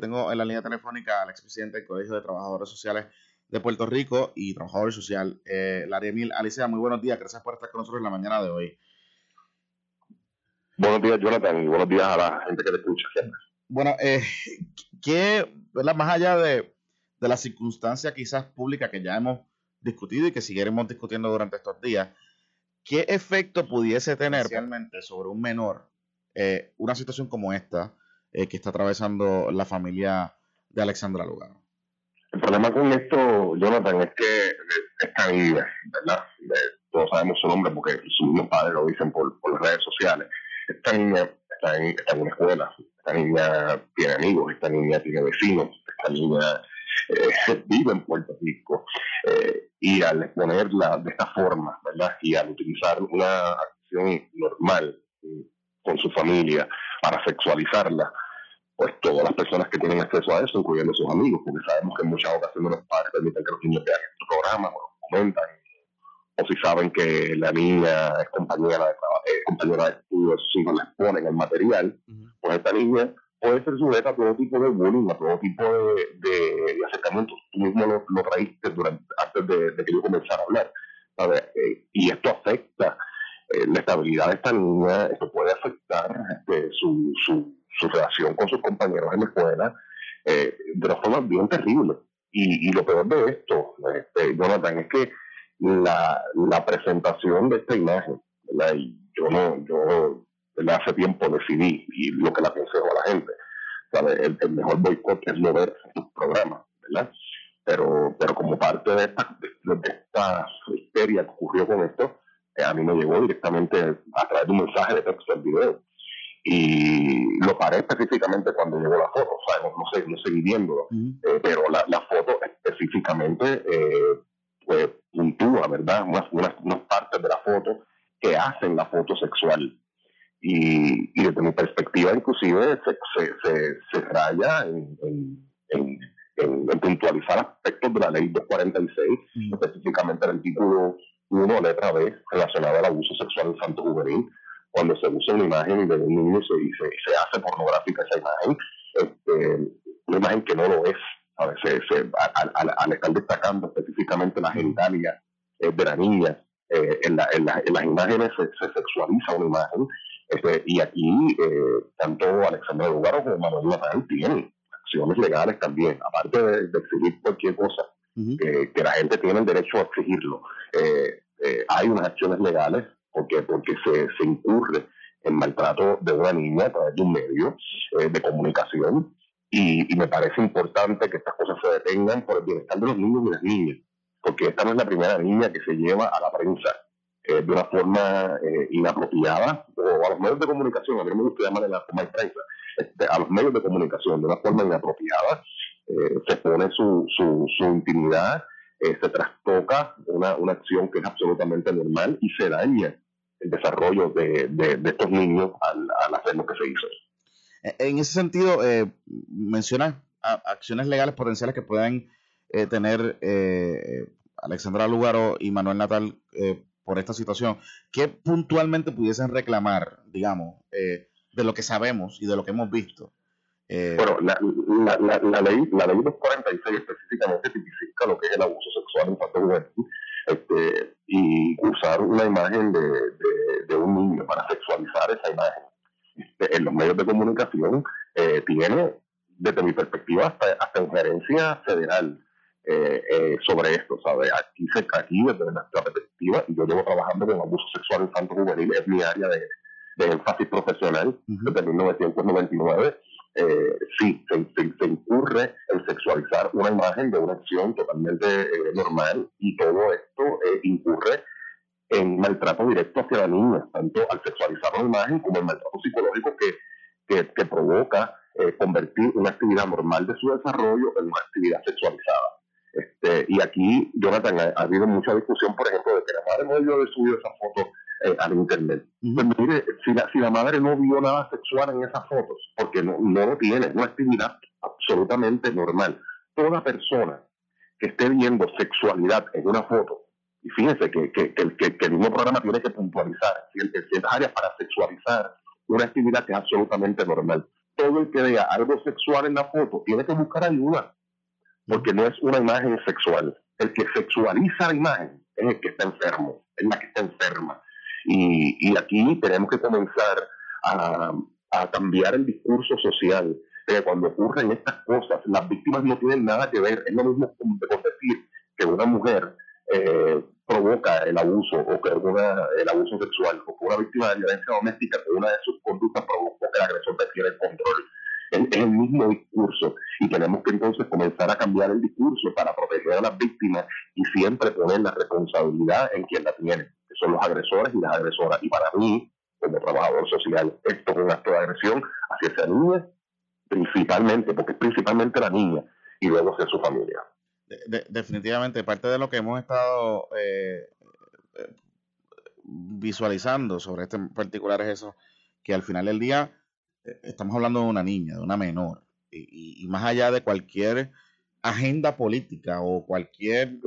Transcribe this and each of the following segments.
Tengo en la línea telefónica al expresidente del Colegio de Trabajadores Sociales de Puerto Rico y Trabajador Social, eh, Mil. Alicia, muy buenos días. Gracias por estar con nosotros en la mañana de hoy. Buenos días, Jonathan, y buenos días a la gente que te escucha Bueno, eh, ¿qué, más allá de, de la circunstancia quizás pública que ya hemos discutido y que seguiremos discutiendo durante estos días, ¿qué efecto pudiese tener realmente sobre un menor eh, una situación como esta? Eh, que está atravesando la familia de Alexandra Lugano. El problema con esto, Jonathan, es que esta niña, ¿verdad? todos sabemos su nombre porque sus mismos padres lo dicen por, las redes sociales. Esta niña está en, una escuela, esta niña tiene amigos, esta niña tiene vecinos, esta niña eh, vive en Puerto Rico. Eh, y al exponerla de esta forma, ¿verdad? Y al utilizar una acción normal con su familia para sexualizarla, pues todas las personas que tienen acceso a eso, incluyendo sus amigos, porque sabemos que en muchas ocasiones los padres permiten que los niños vean estos programas o los comentan, o si saben que la niña es compañera de, eh, compañera de estudio, sus hijos les ponen el material, pues esta niña puede ser sujeta a todo tipo de bullying, a todo tipo de, de, acercamientos. Tú mismo lo, lo traíste durante, antes de, que yo comenzara a hablar. Eh, y esto afecta eh, la estabilidad de esta niña, esto puede afectar este, su, su, su, relación con sus compañeros en la escuela eh, de una forma bien terrible. Y, y lo peor de esto, este, Jonathan, es que la, la presentación de esta imagen, y yo no, yo hace tiempo decidí, y lo que le aconsejo a la gente, El, el, mejor boicot es no ver sus programas, ¿verdad? Pero, pero como parte de esta, de, esta histeria que ocurrió con esto, eh, a mí me llegó directamente a través de un mensaje de texto el video. Y lo paré específicamente cuando llegó la foto, o sea, no, sé, no seguí viéndolo, eh, pero la, la, foto específicamente eh, pues, puntúa, ¿verdad? Unas, unas, partes de la foto que hacen la foto sexual. Y, y desde mi perspectiva, inclusive, se, se, se, raya en, en, en, puntualizar aspectos de la ley 246, específicamente en el título uno letra B relacionada al abuso sexual infantil juvenil, cuando se usa una imagen de un niño y se, se, hace pornográfica esa imagen, este, una imagen que no lo es, Se, se, al, estar destacando específicamente la genitalia eh, de la niña, eh, en, la, en, en, las imágenes se, sexualiza una imagen, este, y aquí eh, tanto Alexandra Lugaro como Manuel Natal tienen acciones legales también, aparte de, de exigir cualquier cosa que, la gente tiene el derecho a exigirlo. Eh, eh, hay unas acciones legales porque, porque se, se, incurre en maltrato de una niña a través de un medio eh, de comunicación y, me parece importante que estas cosas se detengan por el bienestar de los niños y las niñas, porque esta no es la primera niña que se lleva a la prensa de una forma inapropiada o a los medios de comunicación, a mí me gusta llamar la forma de prensa, este, a los medios de comunicación de una forma inapropiada eh, se pone su, su, su intimidad, eh, se trastoca una, una acción que es absolutamente normal y se daña el desarrollo de, de, estos niños al, al, hacer lo que se hizo. E, en ese sentido, eh, mencionas acciones legales potenciales que pueden eh, tener Alexandra Lugaro y Manuel Natal por esta situación. ¿Qué puntualmente pudiesen reclamar, digamos, de lo que sabemos y de lo que hemos visto? Eh, bueno, la, la, la, ley, la ley 246 específicamente tipifica lo que es el abuso sexual infantil este, y usar una imagen de, de, un niño para sexualizar esa imagen este, en los medios de comunicación eh, tiene, desde mi perspectiva, hasta, hasta injerencia federal eh, eh, sobre esto, ¿sabes? Aquí, aquí, desde nuestra perspectiva, y yo llevo trabajando con abuso sexual infantil juvenil, es mi área de, de énfasis profesional desde 1999 eh, sí, se, incurre en sexualizar una imagen de una acción totalmente eh, normal y todo esto eh, incurre en maltrato directo hacia la niña, tanto al sexualizar una imagen como el maltrato psicológico que, que, provoca eh, convertir una actividad normal de su desarrollo en una actividad sexualizada. Este, y aquí, Jonathan, ha, habido mucha discusión, por ejemplo, de que la madre no de subido esa foto eh, al Internet. Pues mire, si la, si la madre no vio nada sexual en esas fotos, porque no, no lo tiene, es una actividad absolutamente normal. Toda persona que esté viendo sexualidad en una foto, y fíjense que, que, el mismo programa tiene que puntualizar ciertas áreas para sexualizar una actividad que es absolutamente normal. todo el que vea algo sexual en la foto tiene que buscar ayuda, porque no es una imagen sexual. El que sexualiza la imagen es el que está enfermo, es la que está enferma. Y, aquí tenemos que comenzar a cambiar el discurso social. Que cuando ocurren estas cosas, las víctimas no tienen nada que ver. Es lo mismo con, decir que una mujer eh, provoca el abuso o que alguna, el abuso sexual o que una víctima de violencia doméstica que una de sus conductas provocó que el agresor perdiera el control. Es, el mismo discurso y tenemos que entonces comenzar a cambiar el discurso para proteger a las víctimas y siempre poner la responsabilidad en quien la tiene, que son los agresores y las agresoras. Y para mí, como trabajador social, esto es un acto de agresión hacia esa niña, principalmente, porque es principalmente la niña y luego hacia su familia. Definitivamente, parte de lo que hemos estado eh, eh, visualizando sobre este particular es eso, que al final del día eh, estamos hablando de una niña, de una menor, y, más allá de cualquier agenda política o cualquier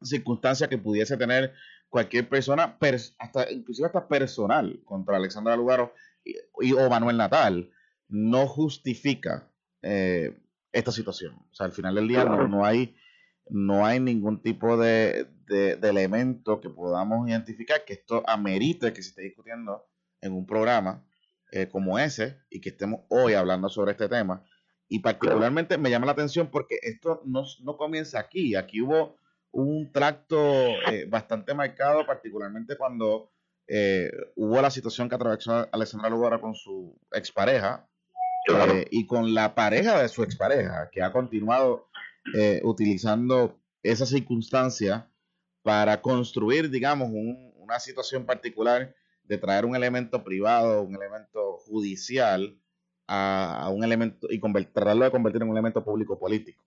circunstancia que pudiese tener cualquier persona, hasta inclusive hasta personal contra Alexandra Lugaro y, o Manuel Natal, no justifica esta situación. O sea, al final del día no, no, hay, no hay ningún tipo de, de, elemento que podamos identificar que esto amerite que se esté discutiendo en un programa eh, como ese y que estemos hoy hablando sobre este tema. Y particularmente me llama la atención porque esto no, no comienza aquí. Aquí hubo un tracto eh, bastante marcado, particularmente cuando eh, hubo la situación que atravesó Alessandra Lugara con su expareja, eh, y con la pareja de su expareja, que ha continuado eh, utilizando esa circunstancia para construir, digamos, una situación particular de traer un elemento privado, un elemento judicial a, un elemento y tratarlo de convertir en un elemento público político.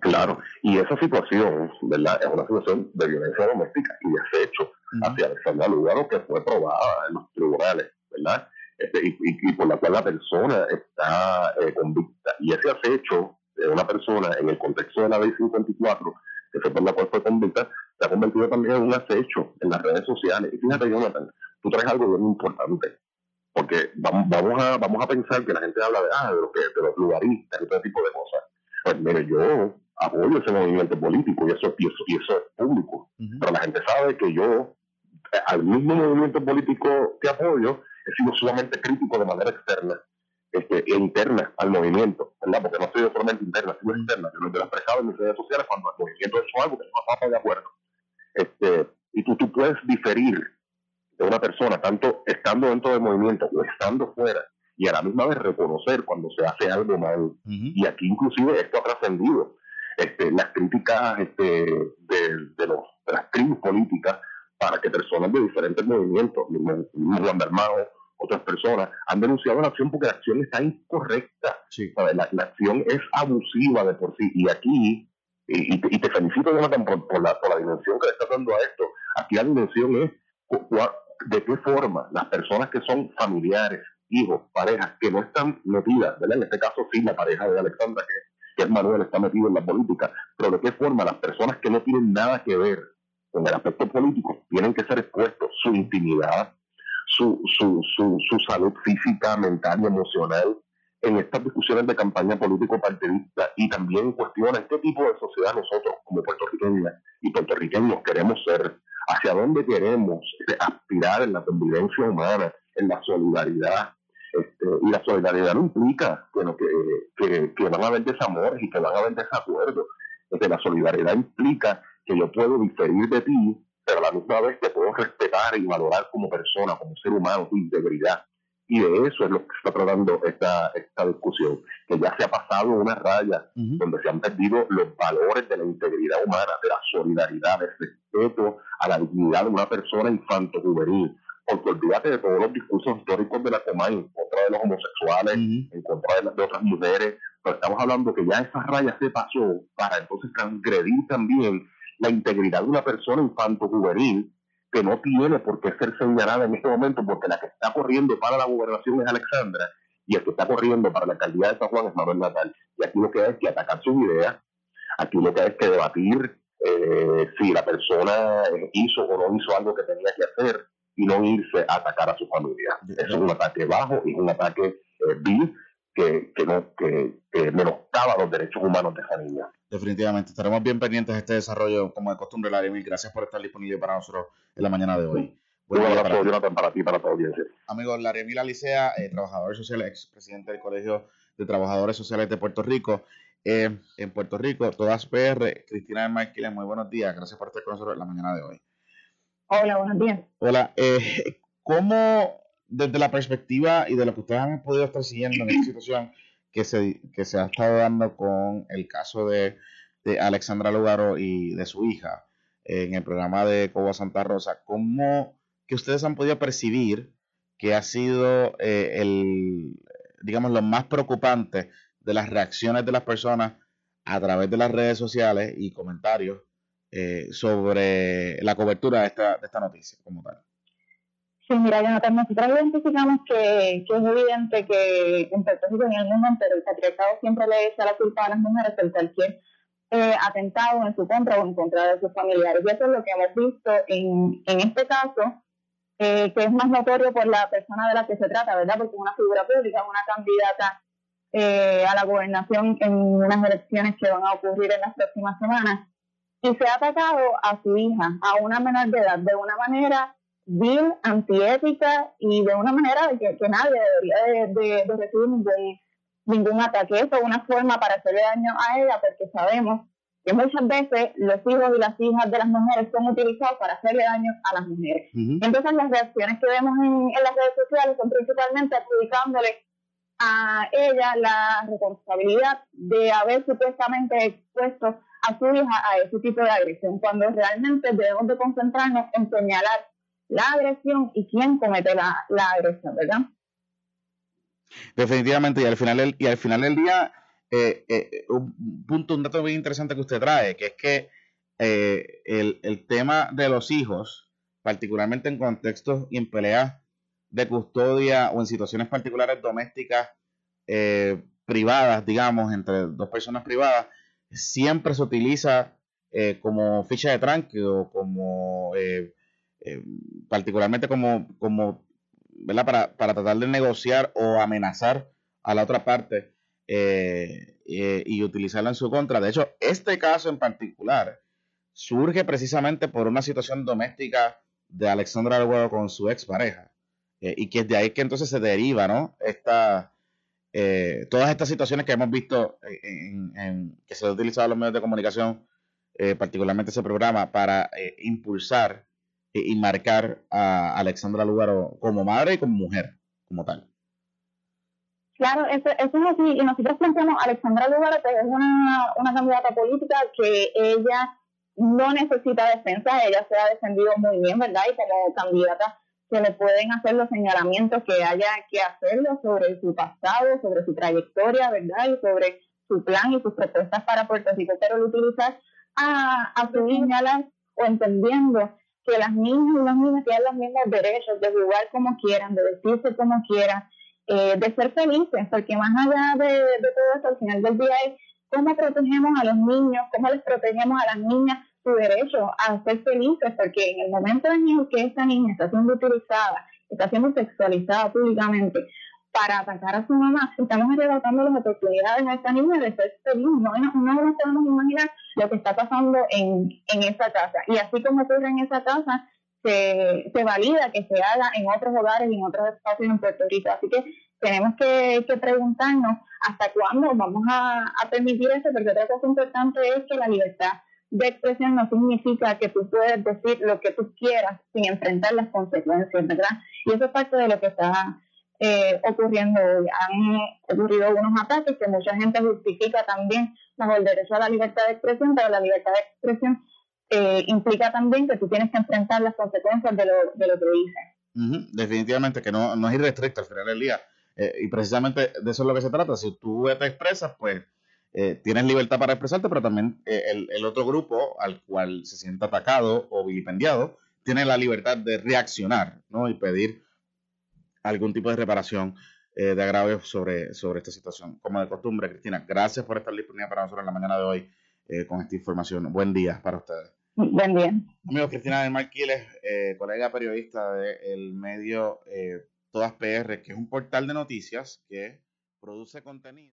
Claro, y esa situación, ¿verdad? Es una situación de violencia doméstica y de acecho hacia Alexandra Lugaro que fue probada en los tribunales, ¿verdad? Este, y, por la cual la persona está eh, convicta. Y ese acecho de una persona en el contexto de la ley 54, que fue por la cual fue convicta, se ha convertido también en un acecho en las redes sociales. Y fíjate, Jonathan, tú traes algo muy importante. Porque vamos, vamos, a, vamos a pensar que la gente habla de, ah, de, lo que, de los lugaristas y todo tipo de cosas. Pues mire, yo apoyo ese movimiento político y eso, y eso, y eso es público. Pero la gente sabe que yo, eh, al mismo movimiento político que apoyo, he sido sumamente crítico de manera externa este, e interna al movimiento, ¿verdad? Porque no soy solamente interna, sino externa. Yo lo he expresado en mis redes sociales cuando el movimiento ha hecho algo que no estaba de acuerdo. Este, y tú, tú puedes diferir de una persona, tanto estando dentro del movimiento o estando fuera, y a la misma vez reconocer cuando se hace algo mal. Y aquí inclusive esto ha trascendido. Este, las críticas este, de, de, los, de las tribus políticas para que personas de diferentes movimientos, Juan otras personas, han denunciado la acción porque la acción está incorrecta. La, acción es abusiva de por sí. Y aquí, y, te, felicito, Jonathan, por, la, por la dimensión que le estás dando a esto. Aquí la dimensión es de qué forma las personas que son familiares, hijos, parejas, que no están metidas, ¿verdad? En este caso sí, la pareja de Alexandra, que, que es Manuel, está metido en la política, pero de qué forma las personas que no tienen nada que ver con el aspecto político tienen que ser expuestos su intimidad, su, su, su, su salud física, mental y emocional en estas discusiones de campaña político-partidista y también cuestiones qué tipo de sociedad nosotros como puertorriqueños y puertorriqueños queremos ser, hacia dónde queremos aspirar en la convivencia humana, en la solidaridad. Este, y la solidaridad no implica bueno, que, que, que, van a haber desamores y que van a haber desacuerdos. Este, la solidaridad implica que yo puedo diferir de ti, pero a la misma vez te puedo respetar y valorar como persona, como ser humano, tu integridad. Y de eso es lo que está tratando esta, esta discusión, que ya se ha pasado una raya donde se han perdido los valores de la integridad humana, de la solidaridad, del respeto a la dignidad de una persona infanto-juvenil. Porque olvídate de todos los discursos históricos de la Comay en contra de los homosexuales, en contra de, de, otras mujeres, pero estamos hablando que ya esa raya se pasó para entonces transgredir también la integridad de una persona infanto-juvenil que no tiene por qué ser señalada en este momento porque la que está corriendo para la gobernación es Alexandra y el que está corriendo para la alcaldía de San Juan es Manuel Natal. Y aquí lo que hay es que atacar sus ideas, aquí lo que hay es que debatir eh, si la persona hizo o no hizo algo que tenía que hacer y no irse a atacar a su familia. Eso es un ataque bajo y es un ataque eh, vil que, que, no, que, menoscaba los derechos humanos de esa niña. Definitivamente, estaremos bien pendientes de este desarrollo, como de costumbre, Larry. Gracias por estar disponible para nosotros en la mañana de hoy. Un abrazo, para Jonathan, para ti y para toda audiencia. Amigo Larry Mila Licea, eh, trabajador social, ex presidente del Colegio de Trabajadores Sociales de Puerto Rico. Eh, en Puerto Rico, todas PR. Cristina de Marquiles, muy buenos días. Gracias por estar con nosotros en la mañana de hoy. Hola, buenos días. Hola, eh, ¿cómo desde la perspectiva y de lo que ustedes han podido estar siguiendo en esta situación que se, que se ha estado dando con el caso de, Alexandra Lugaro y de su hija en el programa de Coba Santa Rosa, ¿cómo que ustedes han podido percibir que ha sido eh, el, digamos, lo más preocupante de las reacciones de las personas a través de las redes sociales y comentarios eh, sobre la cobertura de esta, de esta noticia como tal? Sí, mira, Jonathan, nosotros identificamos que, que es evidente que en Puerto Rico y en el mundo entero el patriarcado siempre le echa la culpa a las mujeres por cualquier eh, atentado en su contra o en contra de sus familiares. Y eso es lo que hemos visto en, en este caso, eh, que es más notorio por la persona de la que se trata, ¿verdad? Porque es una figura pública, una candidata eh, a la gobernación en unas elecciones que van a ocurrir en las próximas semanas. Y se ha atacado a su hija, a una menor de edad, de una manera vil, antiética y de una manera de que, nadie debería de, recibir ningún, ningún ataque. Eso es una forma para hacerle daño a ella porque sabemos que muchas veces los hijos y las hijas de las mujeres son utilizados para hacerle daño a las mujeres. Entonces las reacciones que vemos en, las redes sociales son principalmente adjudicándole a ella la responsabilidad de haber supuestamente expuesto a su hija a ese tipo de agresión, cuando realmente debemos de concentrarnos en señalar la agresión y quién comete la, agresión, ¿verdad? Definitivamente, y al final del, y al final del día, eh, eh, un punto, un dato muy interesante que usted trae, que es que eh, el, tema de los hijos, particularmente en contextos y en peleas de custodia o en situaciones particulares domésticas privadas, digamos, entre dos personas privadas, siempre se utiliza como ficha de tranque o como eh, particularmente como, como ¿verdad? Para, para, tratar de negociar o amenazar a la otra parte eh, eh, y utilizarla en su contra. De hecho, este caso en particular surge precisamente por una situación doméstica de Alexandra Alguero con su expareja. y que es de ahí que entonces se deriva, ¿no? Esta, todas estas situaciones que hemos visto que se ha utilizado los medios de comunicación, particularmente ese programa, para impulsar y marcar a Alexandra Lugaro como madre y como mujer, como tal. Claro, eso, es así. Y nosotros planteamos a Alexandra Lugaro que es una, una candidata política que ella no necesita defensa, ella se ha defendido muy bien, ¿verdad? Y como candidata se le pueden hacer los señalamientos que haya que hacerlo sobre su pasado, sobre su trayectoria, ¿verdad? Y sobre su plan y sus propuestas para Puerto Rico, pero utilizar a, a su señalar o entendiendo que las niñas y las niñas tienen los mismos derechos de jugar como quieran, de vestirse como quieran, eh, de ser felices, porque más allá de, todo eso, al final del día es cómo protegemos a los niños, cómo les protegemos a las niñas su derecho a ser felices, porque en el momento en el que esta niña está siendo utilizada, está siendo sexualizada públicamente, para atacar a su mamá, estamos arrebatando las oportunidades a esta niña de ser feliz. No, no, nos podemos imaginar lo que está pasando en, esa casa. Y así como ocurre en esa casa, se, se valida que se haga en otros hogares y en otros espacios en Puerto Rico. Así que tenemos que, que preguntarnos hasta cuándo vamos a, a, permitir eso, porque otra cosa importante es que la libertad de expresión no significa que tú puedes decir lo que tú quieras sin enfrentar las consecuencias, ¿verdad? Y eso es parte de lo que está eh, ocurriendo hoy. Han ocurrido unos ataques que mucha gente justifica también bajo el derecho a la libertad de expresión, pero la libertad de expresión eh, implica también que tú tienes que enfrentar las consecuencias de lo, de lo que dices. Definitivamente que no, no es irrestricto al final del día. Eh, y precisamente de eso es lo que se trata. Si tú te expresas, pues tienes libertad para expresarte, pero también el, el, otro grupo al cual se siente atacado o vilipendiado tiene la libertad de reaccionar ¿no? y pedir algún tipo de reparación eh, de agravio sobre, sobre esta situación. Como de costumbre, Cristina, gracias por estar disponible para nosotros en la mañana de hoy eh, con esta información. Buen día para ustedes. Buen día. Amigos, Cristina del Marquiles, eh, colega periodista del medio Todas PR, que es un portal de noticias que produce contenido